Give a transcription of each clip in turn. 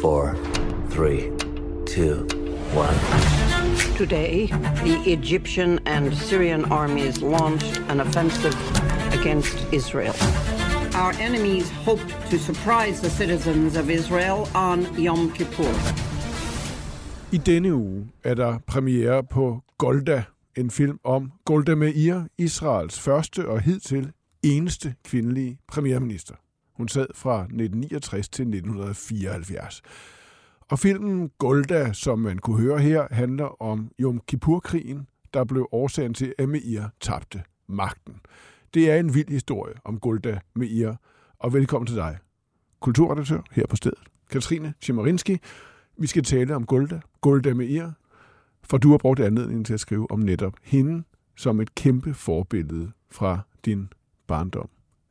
Four, three, two, one. Today, the Egyptian and Syrian armies launched an offensive against Israel. Our enemies hoped to surprise the citizens of Israel on Yom Kippur. I denne uge er der premiere på Golda, en film om Golda Meir, Israels første og hidtil eneste kvindelige premierminister. Hun sad fra 1969 til 1974. Og filmen Golda, som man kunne høre her, handler om Yom Kippur-krigen, der blev årsagen til, at Meir tabte magten. Det er en vild historie om Golda Meir, og velkommen til dig, kulturredaktør her på stedet, Katrine Chimarinski. Vi skal tale om Golda, Golda Meir, for du har brugt anledningen til at skrive om netop hende som et kæmpe forbillede fra din barndom.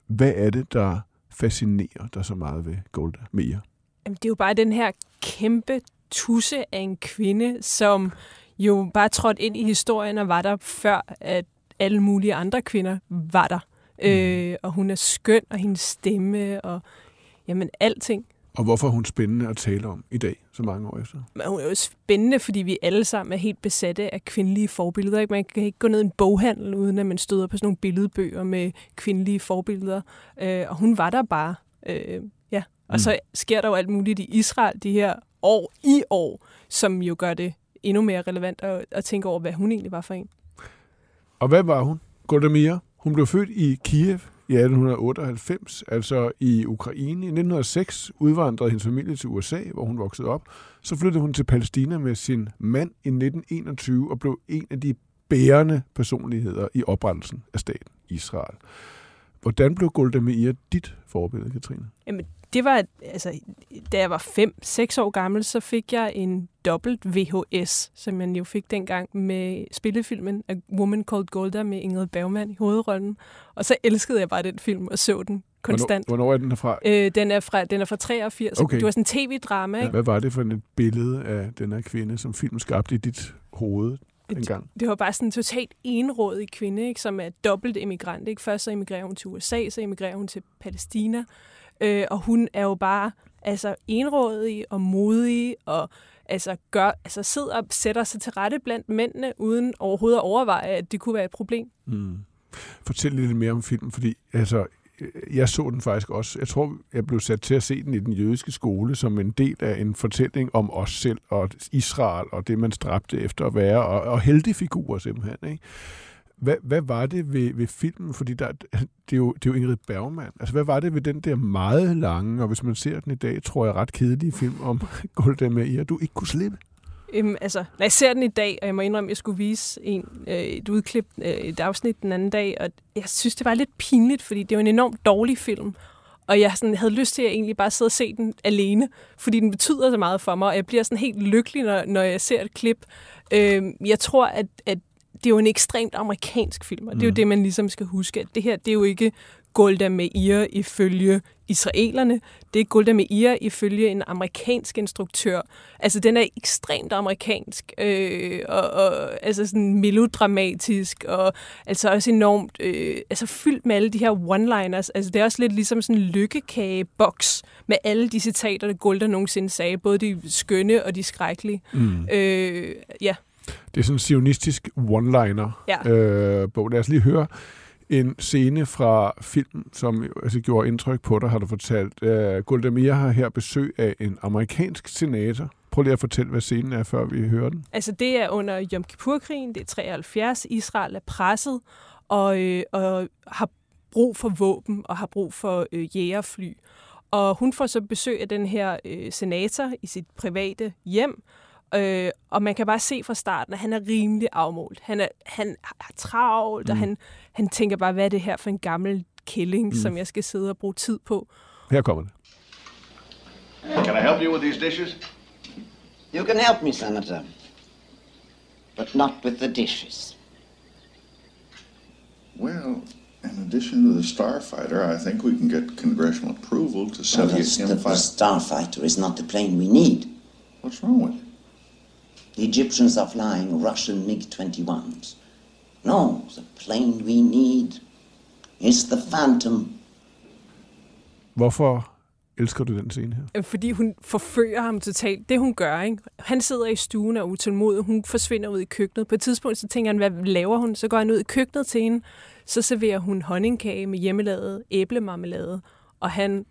Hvad er det, der fascinerer dig så meget ved Golda Meir? Jamen, det er jo bare den her kæmpe tusse af en kvinde, som jo bare trådte ind i historien og var der før, at alle mulige andre kvinder var der. Mm. Øh, og hun er skøn, og hendes stemme, og jamen alting. Og hvorfor er hun spændende at tale om i dag, så mange år efter? Men hun er jo spændende, fordi vi alle sammen er helt besatte af kvindelige forbilleder. Ikke? Man kan ikke gå ned i en boghandel, uden at man støder på sådan nogle billedbøger med kvindelige forbilleder. Øh, og hun var der bare. Øh, ja. Og mm. så sker der jo alt muligt i Israel de her år i år, som jo gør det endnu mere relevant at, at tænke over, hvad hun egentlig var for en. Og hvad var hun? Golda Meir. Hun blev født i Kiev i 1898, altså i Ukraine. I 1906 udvandrede hendes familie til USA, hvor hun voksede op. Så flyttede hun til Palæstina med sin mand i 1921 og blev en af de bærende personligheder i oprettelsen af staten Israel. Hvordan blev Golda Meir dit forbillede, Katrine? Jamen, det var, altså, da jeg var 5-6 år gammel, så fik jeg en dobbelt VHS, som man jo fik dengang med spillefilmen A Woman Called Golda med Ingrid Bergman i hovedrollen. Og så elskede jeg bare den film og så den konstant. Hvornår, hvornår er den fra? Øh, den, er fra den er fra 83. Okay. Det var sådan en tv-drama, ikke? Ja, hvad var det for et billede af den her kvinde, som filmen skabte i dit hoved engang? Det var bare sådan en totalt enrådig kvinde, ikke, som er dobbelt emigrant. Ikke? Først så emigrerer hun til USA, så emigrerer hun til Palæstina. Øh, og hun er jo bare altså, enrådig og modig og altså, gør, altså, sidder og sætter sig til rette blandt mændene, uden overhovedet at overveje, at det kunne være et problem. Mm. Fortæl lidt mere om filmen, fordi altså, øh, jeg så den faktisk også. Jeg tror, jeg blev sat til at se den i den jødiske skole som en del af en fortælling om os selv og Israel og det, man stræbte efter at være, og, og heldige figurer simpelthen. Ikke? Hvad, hvad var det ved, ved filmen? Fordi der, det, er jo, det er jo Ingrid Bergman. Altså, hvad var det ved den der meget lange, og hvis man ser den i dag, tror jeg, ret kedelige film om Golda Meir, du ikke kunne slippe? Øhm, altså, når jeg ser den i dag, og jeg må indrømme, at jeg skulle vise en, øh, et udklip, øh, et afsnit den anden dag, og jeg synes, det var lidt pinligt, fordi det var en enormt dårlig film. Og jeg sådan, havde lyst til at egentlig bare sidde og se den alene, fordi den betyder så meget for mig, og jeg bliver sådan helt lykkelig, når, når jeg ser et klip. Øh, jeg tror, at, at det er jo en ekstremt amerikansk film, og det er jo det, man ligesom skal huske, at det her, det er jo ikke Golda Meir ifølge israelerne. Det er Golda Meir ifølge en amerikansk instruktør. Altså, den er ekstremt amerikansk, øh, og, og altså sådan melodramatisk, og altså også enormt, øh, altså fyldt med alle de her one-liners. Altså, det er også lidt ligesom sådan en lykkekageboks med alle de citater, der Golda nogensinde sagde, både de skønne og de skrækkelige. Mm. Øh, ja. Det er sådan en sionistisk one-liner Ja. øh, bog. Lad os lige høre en scene fra filmen, som altså, gjorde indtryk på dig, har du fortalt. Uh, Golda Meir har her besøg af en amerikansk senator. Prøv lige at fortælle, hvad scenen er, før vi hører den. Altså, det er under Yom Kippur-krigen, det er 73. Israel er presset og, øh, og har brug for våben og har brug for øh, jægerfly. Og hun får så besøg af den her øh, senator i sit private hjem, Øh, og man kan bare se fra starten, at han er rimelig afmålt. Han er, han er travlt, mm. og han, han tænker bare, hvad er det her for en gammel kælling, mm. som jeg skal sidde og bruge tid på. Her kommer det. Can I help you with these dishes? You can help me, Senator. But not with the dishes. Well, in addition to the Starfighter, I think we can get congressional approval to sell you that's- the, the M5. Starfighter is not the plane we need. What's wrong with it? The Egyptians are flying Russian MiG-21s. No, the plane we need is the Phantom. Hvorfor elsker du den scene her? Øh, Fordi hun forfører ham totalt. Det hun gør, ikke? Han sidder i stuen og er utålmodig. Hun forsvinder ud i køkkenet. På et tidspunkt så tænker han, hvad laver hun? Så går han ud i køkkenet til hende. Så serverer hun honningkage med hjemmelavet æblemarmelade. Og han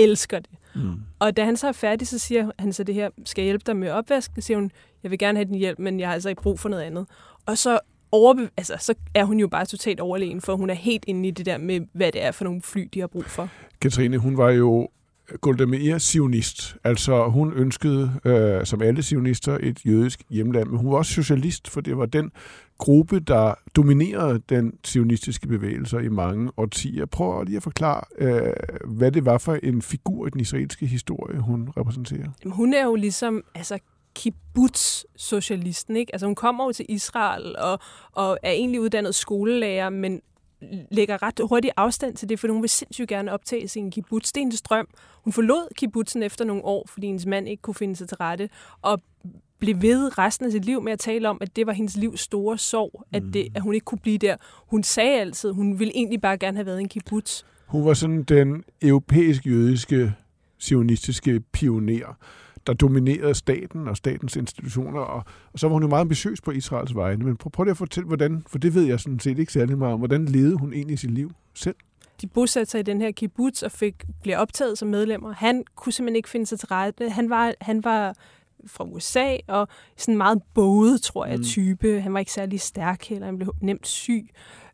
elsker det. Mm. Og da han så er færdig, så siger han så det her, skal jeg hjælpe dig med opvasken? Så siger hun, jeg vil gerne have din hjælp, men jeg har altså ikke brug for noget andet. Og så, overbe- altså, så er hun jo bare totalt overlegen, for hun er helt inde i det der med, hvad det er for nogle fly, de har brug for. Katrine, hun var jo Golda Meir sionist. Altså hun ønskede, øh, som alle sionister, et jødisk hjemland, men hun var også socialist, for det var den gruppe, der dominerede den sionistiske bevægelse i mange årtier. Prøv lige at forklare, øh, hvad det var for en figur i den israelske historie, hun repræsenterer. Jamen, hun er jo ligesom altså, kibbutz-socialisten. Ikke? Altså, hun kommer jo til Israel og, og er egentlig uddannet skolelærer, men lægger ret hurtig afstand til det, for hun vil sindssygt gerne optage sin kibbutz. Det er hendes drøm. Hun forlod kibbutzen efter nogle år, fordi hendes mand ikke kunne finde sig til rette, og blev ved resten af sit liv med at tale om, at det var hendes livs store sorg, at, det, at hun ikke kunne blive der. Hun sagde altid, hun ville egentlig bare gerne have været en kibbutz. Hun var sådan den europæisk-jødiske sionistiske pioner, der dominerede staten og statens institutioner, og, og så var hun jo meget ambitiøs på Israels vegne. Men prøv, prøv lige at fortælle, hvordan, for det ved jeg sådan set ikke særlig meget om, hvordan levede hun egentlig sit liv selv? de bosatte sig i den her kibbutz og fik, blev optaget som medlemmer. Han kunne simpelthen ikke finde sig til rette. Han var, han var fra USA og sådan meget bådet, tror jeg, mm. type. Han var ikke særlig stærk heller. Han blev nemt syg.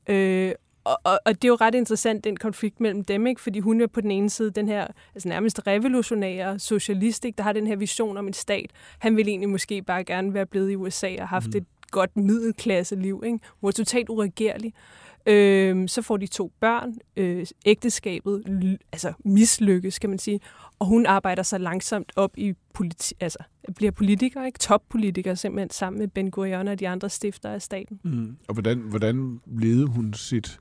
Øh, og, og, og det er jo ret interessant, den konflikt mellem dem, ikke? fordi hun er på den ene side den her altså nærmest revolutionære socialist, ikke? der har den her vision om en stat. Han vil egentlig måske bare gerne være blevet i USA og haft mm. et godt middelklasseliv. Ikke? Hun er totalt uregerlig. Øh, så får de to børn. Øh, ægteskabet altså mislykkes, kan man sige. Og hun arbejder sig langsomt op i politi- altså bliver politiker, ikke? Toppolitiker simpelthen sammen med Ben Gurion og de andre stifter af staten. Mm. Og hvordan, hvordan levede hun sit,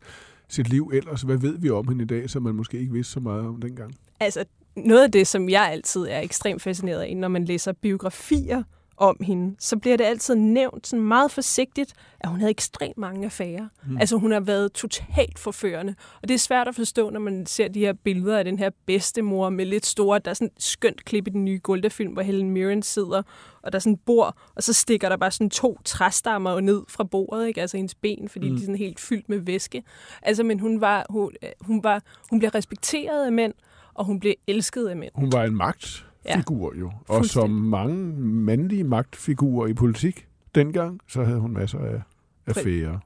sit liv ellers? Hvad ved vi om hende i dag, som man måske ikke vidste så meget om dengang? Altså, noget af det, som jeg altid er ekstremt fascineret af, når man læser biografier om hende, så bliver det altid nævnt sådan meget forsigtigt, at hun havde ekstremt mange affærer. Mm. Altså hun har været totalt forførende. Og det er svært at forstå, når man ser de her billeder af den her bedstemor med lidt store, der er sådan et skønt klip i den nye Golda-film, hvor Helen Mirren sidder, og der er sådan et bord, og så stikker der bare sådan to træstammer ned fra bordet, ikke? altså hendes ben, fordi mm. de er sådan helt fyldt med væske. Altså, men hun var, hun, hun var, hun bliver respekteret af mænd, og hun blev elsket af mænd. Hun var en magt figur jo. Og som mange mandlige magtfigurer i politik dengang, så havde hun masser af affærer.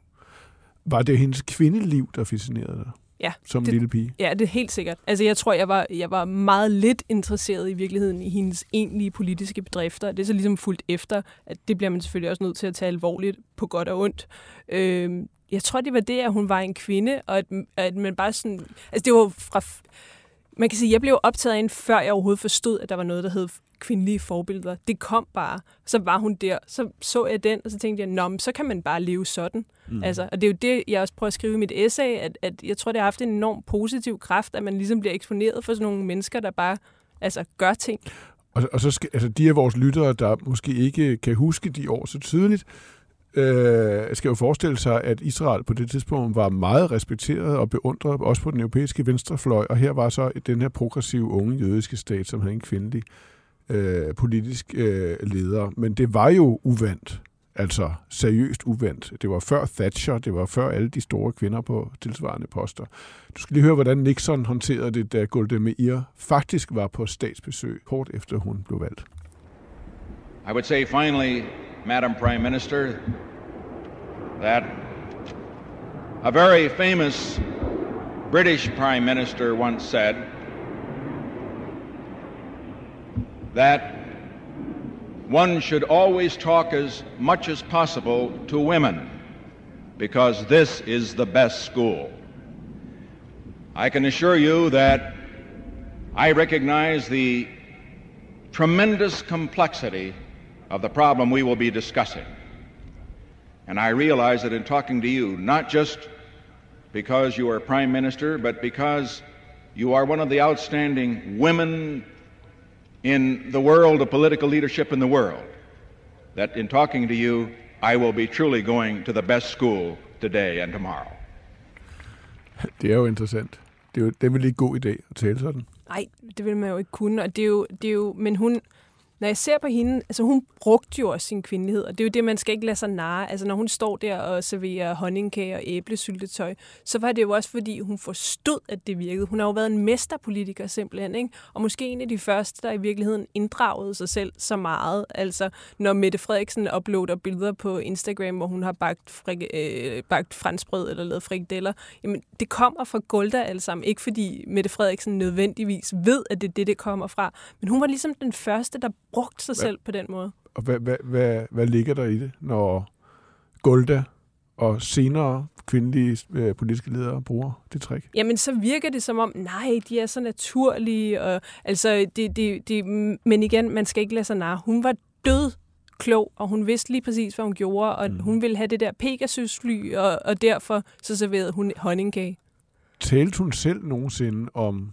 Var det hendes kvindeliv, der fascinerede dig? Ja, som det, lille pige? Ja, det er helt sikkert. Altså, jeg tror, jeg var, jeg var meget lidt interesseret i virkeligheden i hendes egentlige politiske bedrifter. Det er så ligesom fuldt efter, at det bliver man selvfølgelig også nødt til at tage alvorligt på godt og ondt. Øh, jeg tror, det var det, at hun var en kvinde, og at, at man bare sådan... Altså, det var fra man kan sige, jeg blev optaget af hende, før jeg overhovedet forstod, at der var noget, der hed kvindelige forbilleder. Det kom bare. Så var hun der. Så så jeg den, og så tænkte jeg, Nå, så kan man bare leve sådan. Mm. Altså, og det er jo det, jeg også prøver at skrive i mit essay, at, at jeg tror, det har haft en enorm positiv kraft, at man ligesom bliver eksponeret for sådan nogle mennesker, der bare altså, gør ting. Og, og så skal, altså, de af vores lyttere, der måske ikke kan huske de år så tydeligt, øh, skal jo forestille sig, at Israel på det tidspunkt var meget respekteret og beundret, også på den europæiske venstrefløj, og her var så den her progressive unge jødiske stat, som havde en kvindelig øh, politisk øh, leder. Men det var jo uvandt, altså seriøst uvandt. Det var før Thatcher, det var før alle de store kvinder på tilsvarende poster. Du skal lige høre, hvordan Nixon håndterede det, da Golda Meir faktisk var på statsbesøg kort efter hun blev valgt. I would say finally, Madam Prime Minister, that a very famous British Prime Minister once said that one should always talk as much as possible to women because this is the best school. I can assure you that I recognize the tremendous complexity of the problem we will be discussing. And I realize that in talking to you, not just because you are Prime Minister, but because you are one of the outstanding women in the world of political leadership in the world, that in talking to you, I will be truly going to the best school today and tomorrow. Det er jo interessant. Det er jo, det er vel ikke god idé at tale sådan. Nej, det vil man jo ikke kunne, og det er jo, det er jo men hun, når jeg ser på hende, altså hun brugte jo også sin kvindelighed, og det er jo det, man skal ikke lade sig narre. Altså når hun står der og serverer honningkage og æblesyltetøj, så var det jo også fordi, hun forstod, at det virkede. Hun har jo været en mesterpolitiker simpelthen, ikke? og måske en af de første, der i virkeligheden inddragede sig selv så meget. Altså når Mette Frederiksen uploader billeder på Instagram, hvor hun har bagt, frik, øh, bagt franskbrød eller lavet frikadeller, jamen det kommer fra Golda alle sammen. Ikke fordi Mette Frederiksen nødvendigvis ved, at det er det, det kommer fra, men hun var ligesom den første, der brugt sig Hvad- selv på den måde. Og hvad, hvad, hvad, hvad ligger der i det, når Golda og senere kvindelige øh, politiske ledere bruger det trick? Jamen, så virker det som om, nej, de er så naturlige, og altså, det, det, det, men igen, man skal ikke lade sig narre. Hun var død klog, og hun vidste lige præcis, hvad hun gjorde, og mm. hun ville have det der Pegasus-fly, og, og derfor så serverede hun honningkage. Talte hun selv nogensinde om,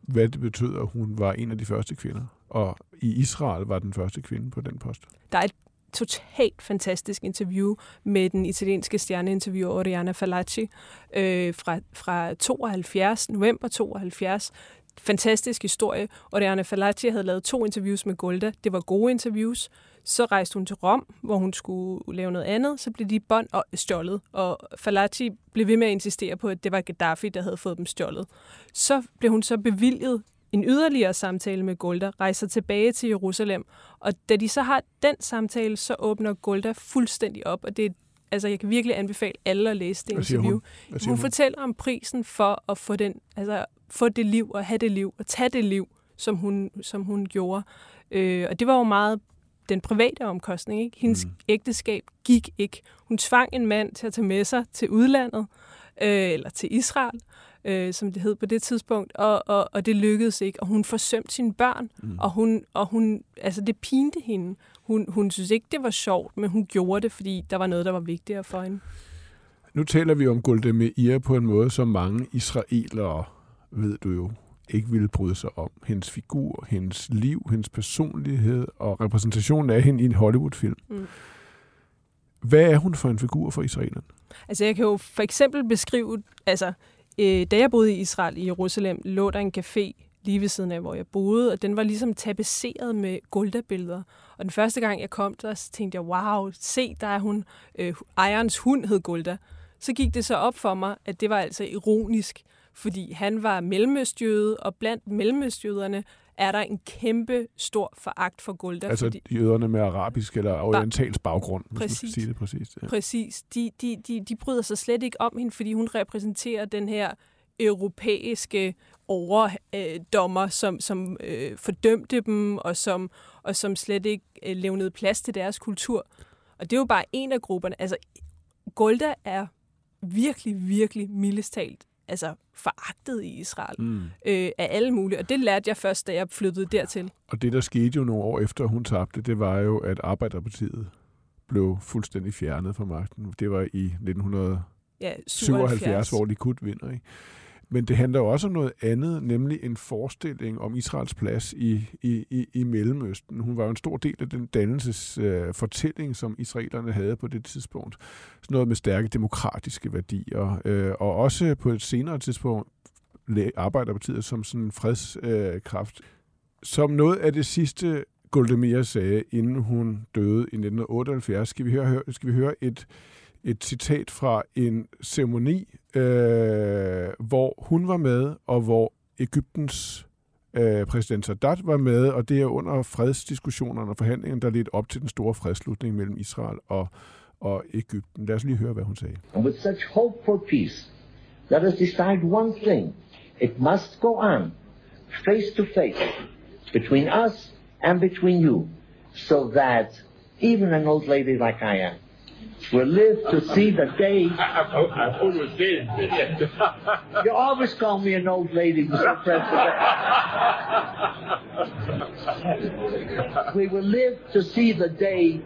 hvad det betød, at hun var en af de første kvinder? Og i Israel var den første kvinde på den post. Der er et totalt fantastisk interview med den italienske stjerneinterviewer Oriana Fallaci øh, fra, fra 72, november 72. Fantastisk historie. Oriana Fallaci havde lavet to interviews med Golda. Det var gode interviews. Så rejste hun til Rom, hvor hun skulle lave noget andet. Så blev de bånd og stjålet. Og Fallaci blev ved med at insistere på, at det var Gaddafi, der havde fået dem stjålet. Så blev hun så bevilget en yderligere samtale med Golda, rejser tilbage til Jerusalem, og da de så har den samtale, så åbner Golda fuldstændig op, og det er Altså, jeg kan virkelig anbefale alle at læse det interview. hun? Hun hun? fortæller om prisen for at få den, altså, få det liv og have det liv og tage det liv, som hun, som hun gjorde. Øh, og det var jo meget den private omkostning. Ikke? Hendes mm. ægteskab gik ikke. Hun tvang en mand til at tage med sig til udlandet, øh, eller til Israel, øh, som det hed på det tidspunkt, og, og, og det lykkedes ikke. Og hun forsømte sine børn, mm. og, hun, og hun, altså det pinte hende. Hun, hun synes ikke, det var sjovt, men hun gjorde det, fordi der var noget, der var vigtigere for hende. Nu taler vi om Golda Meir på en måde, som mange israelere, ved du jo, ikke ville bryde sig om. Hendes figur, hendes liv, hendes personlighed og repræsentationen af hende i en Hollywood-film. Mm. Hvad er hun for en figur for israelerne? Altså jeg kan jo for eksempel beskrive, altså øh, da jeg boede i Israel i Jerusalem, lå der en café lige ved siden af, hvor jeg boede, og den var ligesom tapeseret med Golda-billeder. Og den første gang, jeg kom der, så tænkte jeg, wow, se, der er hun. Øh, ejerens hund hed Golda. Så gik det så op for mig, at det var altså ironisk, fordi han var mellemøstjøde, og blandt mellemøstjøderne er der en kæmpe stor foragt for Golda. Altså fordi, jøderne med arabisk eller orientalsk baggrund, hvis Præcis. sige det præcist. Ja. Præcis. De, de, de, de bryder sig slet ikke om hende, fordi hun repræsenterer den her europæiske overdommer, som, som øh, fordømte dem, og som, og som slet ikke øh, levnede plads til deres kultur. Og det er jo bare en af grupperne. Altså, Golda er virkelig, virkelig mildest talt altså, foragtet i Israel Mm. øh, af alle mulige. Og det lærte jeg først, da jeg flyttede dertil. Og det, der skete jo nogle år efter, hun tabte, det var jo, at Arbejderpartiet blev fuldstændig fjernet fra magten. Det var i 1900 Ja, 77, hvor Likud vinder. Ikke? Men det handler jo også om noget andet, nemlig en forestilling om Israels plads i, i, i, i Mellemøsten. Hun var jo en stor del af den dannelsesfortælling, øh, som israelerne havde på det tidspunkt. Sådan noget med stærke demokratiske værdier. Øh, og også på et senere tidspunkt arbejder Arbejderpartiet som sådan en fredskraft. som noget af det sidste, Golda Meir sagde, inden hun døde i 1978, skal vi høre, skal vi høre et, et citat fra en ceremoni, øh, hvor hun var med, og hvor Ægyptens øh, præsident Sadat var med, og det er under fredsdiskussionerne og forhandlingerne, der ledte op til den store fredsslutning mellem Israel og, og Ægypten. Lad os lige høre, hvad hun sagde. And with such hope for peace, let us decide one thing. It must go on, face to face, between us and between you, so that even an old lady like I am will live to see the day. you always call me an old lady, Mr. President. we will live to see the day.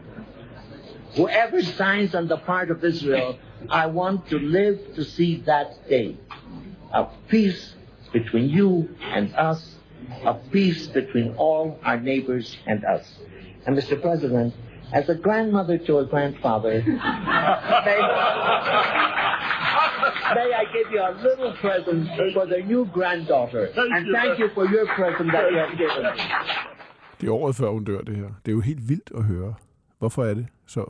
Whoever signs on the part of Israel, I want to live to see that day of peace between you and us, of peace between all our neighbors and us. And Mr. President, as a grandmother to a grandfather, may, may I give you a little present for the new granddaughter. And thank you for your present that you have given me. Det er året før hun dør, det her. Det er jo helt vildt at høre. Hvorfor er det så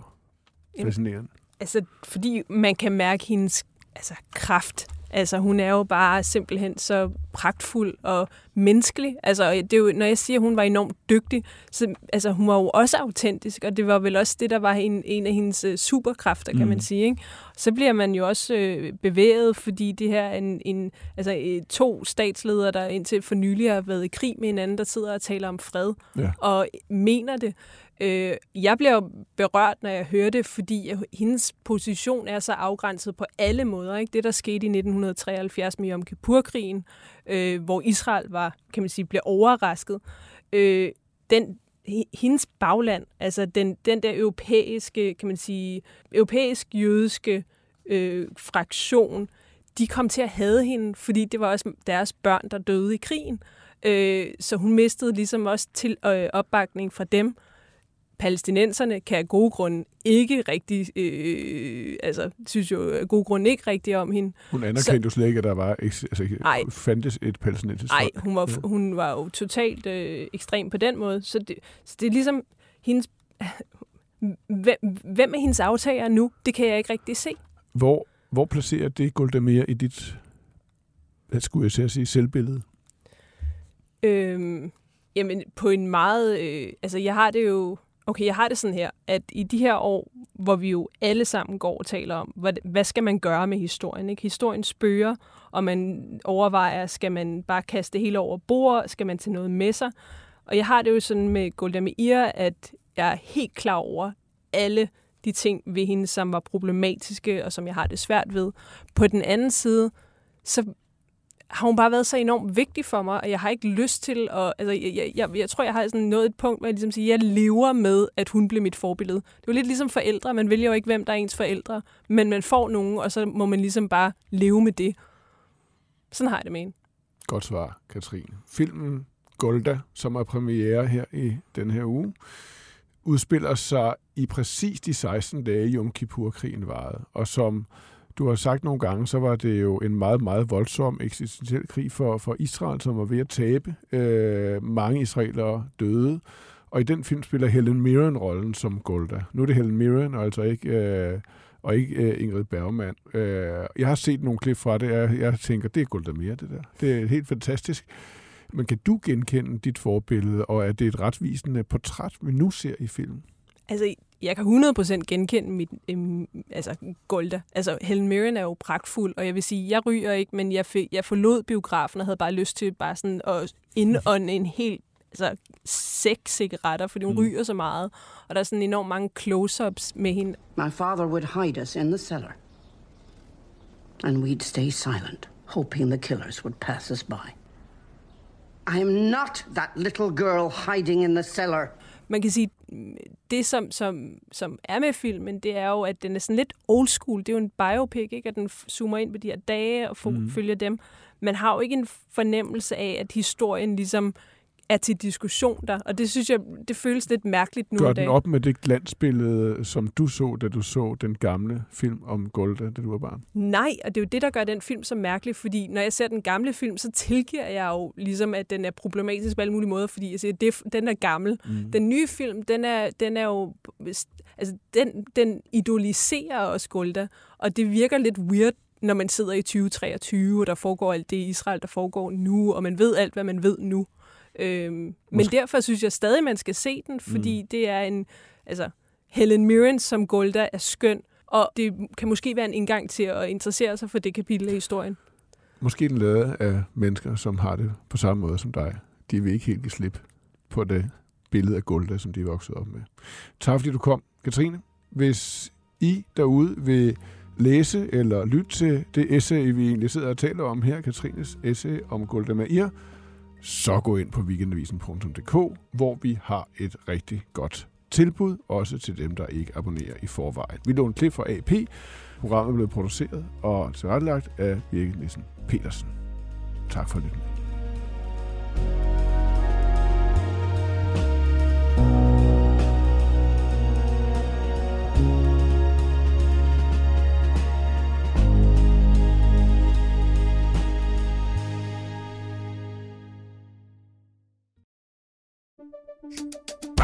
fascinerende? Altså, fordi man kan mærke hendes altså, kraft. Altså, hun er jo bare simpelthen så pragtfuld og menneskelig. Altså, det er jo, når jeg siger, at hun var enormt dygtig, så altså, hun var jo også autentisk, og det var vel også det, der var en, en af hendes uh, superkræfter, kan mm. man sige. Ikke? Så bliver man jo også øh, bevæget, fordi det her er en, en, altså, øh, to statsledere, der indtil for nylig har været i krig med hinanden, der sidder og taler om fred, Ja. og mener det. Øh, jeg bliver jo berørt, når jeg hører det, fordi hendes position er så afgrænset på alle måder. Ikke? Det, der skete i 1973 med Yom Kippur-krigen, øh, hvor Israel var, kan man sige, blev overrasket. Øh, den, hendes bagland, altså den, den der europæiske, kan man sige, europæisk-jødiske øh, fraktion, de kom til at hade hende, fordi det var også deres børn, der døde i krigen. Øh, så hun mistede ligesom også til øh, opbakning fra dem. Palæstinenserne kan af gode grunde ikke rigtig, øh, altså synes jo af gode grunde ikke rigtig om hende. Hun anerkendte jo slet ikke, at der var, altså, Nej. fandtes et palæstinensisk Nej, hun var, Ja. hun var jo totalt øh, ekstrem på den måde. Så det, så det er ligesom hendes... Hvem, hvem er hendes aftager nu? Det kan jeg ikke rigtig se. Hvor, hvor placerer det Golda Meir i dit, hvad skulle jeg til at sige, selvbillede? Øhm, jamen, på en meget... Øh, altså, jeg har det jo... Okay, jeg har det sådan her, at i de her år, hvor vi jo alle sammen går og taler om, hvad, hvad skal man gøre med historien? Ikke? Historien spørger, og man overvejer, skal man bare kaste det hele over bord? Skal man tage noget med sig? Og jeg har det jo sådan med Golda Meir, at jeg er helt klar over alle de ting ved hende, som var problematiske, og som jeg har det svært ved. På den anden side, så har hun bare været så enormt vigtig for mig, og jeg har ikke lyst til at... Altså, jeg, jeg, jeg, jeg tror, jeg har sådan nået et punkt, hvor jeg ligesom siger, jeg lever med, at hun blev mit forbillede. Det er jo lidt ligesom forældre. Man vælger jo ikke, hvem der er ens forældre, men man får nogen, og så må man ligesom bare leve med det. Sådan har jeg det med en. Godt svar, Katrine. Filmen Golda, som er premiere her i den her uge, udspiller sig i præcis de 16 dage, Jom Kippur-krigen varede. Og som du har sagt nogle gange, så var det jo en meget, meget voldsom eksistentiel krig for, for Israel, som var ved at tabe. Øh, mange israelere døde. Og i den film spiller Helen Mirren rollen som Golda. Nu er det Helen Mirren, og altså ikke, øh, og ikke øh, Ingrid Bergman. Øh, jeg har set nogle klip fra det, og jeg, jeg tænker, det er Golda Meir, det der. Det er helt fantastisk. Men kan du genkende dit forbillede, og er det et retvisende portræt, vi nu ser i filmen? Altså, jeg kan 100% genkende mit, øhm, altså Golda. Altså, Helen Mirren er jo pragtfuld, og jeg vil sige, jeg ryger ikke, men jeg, fik, jeg forlod biografen og havde bare lyst til bare sådan at indånde en helt altså, sæk cigaretter, fordi hun mm. ryger så meget. Og der er sådan enormt mange close-ups med hende. My father would hide us in the cellar. And we'd stay silent, hoping the killers would pass us by. I am not that little girl hiding in the cellar. Man kan sige, det som, som, som er med filmen, det er jo, at den er sådan lidt old school. Det er jo en biopic, ikke? at den zoomer ind på de her dage og mm. følger dem. Man har jo ikke en fornemmelse af, at historien ligesom er til diskussion der, og det synes jeg, det føles lidt mærkeligt nu Gør den op med det glansbillede, som du så, da du så den gamle film om Golda, da du var barn? Nej, og det er jo det, der gør den film så mærkelig, fordi når jeg ser den gamle film, så tilgiver jeg jo ligesom, at den er problematisk på alle mulige måder, fordi jeg siger, det, den er gammel. Mm. Den nye film, den er, den er jo, altså den, den idoliserer også Golda, og det virker lidt weird, når man sidder i 2023, og der foregår alt det i Israel, der foregår nu, og man ved alt, hvad man ved nu. Øhm, men derfor synes jeg stadig, man skal se den, fordi mm. det er en... Altså, Helen Mirren som Golda er skøn, og det kan måske være en indgang til at interessere sig for det kapitel af historien. Måske den lavet af mennesker, som har det på samme måde som dig. De vil ikke helt give slip på det billede af Golda, som de er vokset op med. Tak fordi du kom, Katrine. Hvis I derude vil læse eller lytte til det essay, vi egentlig sidder og taler om her, Katrines essay om Golda Meir, så gå ind på weekendavisen.dk, hvor vi har et rigtig godt tilbud, også til dem, der ikke abonnerer i forvejen. Vi låner klip fra AP. Programmet blev produceret og tilrettelagt af Birgit Nissen Petersen. Tak for lytten.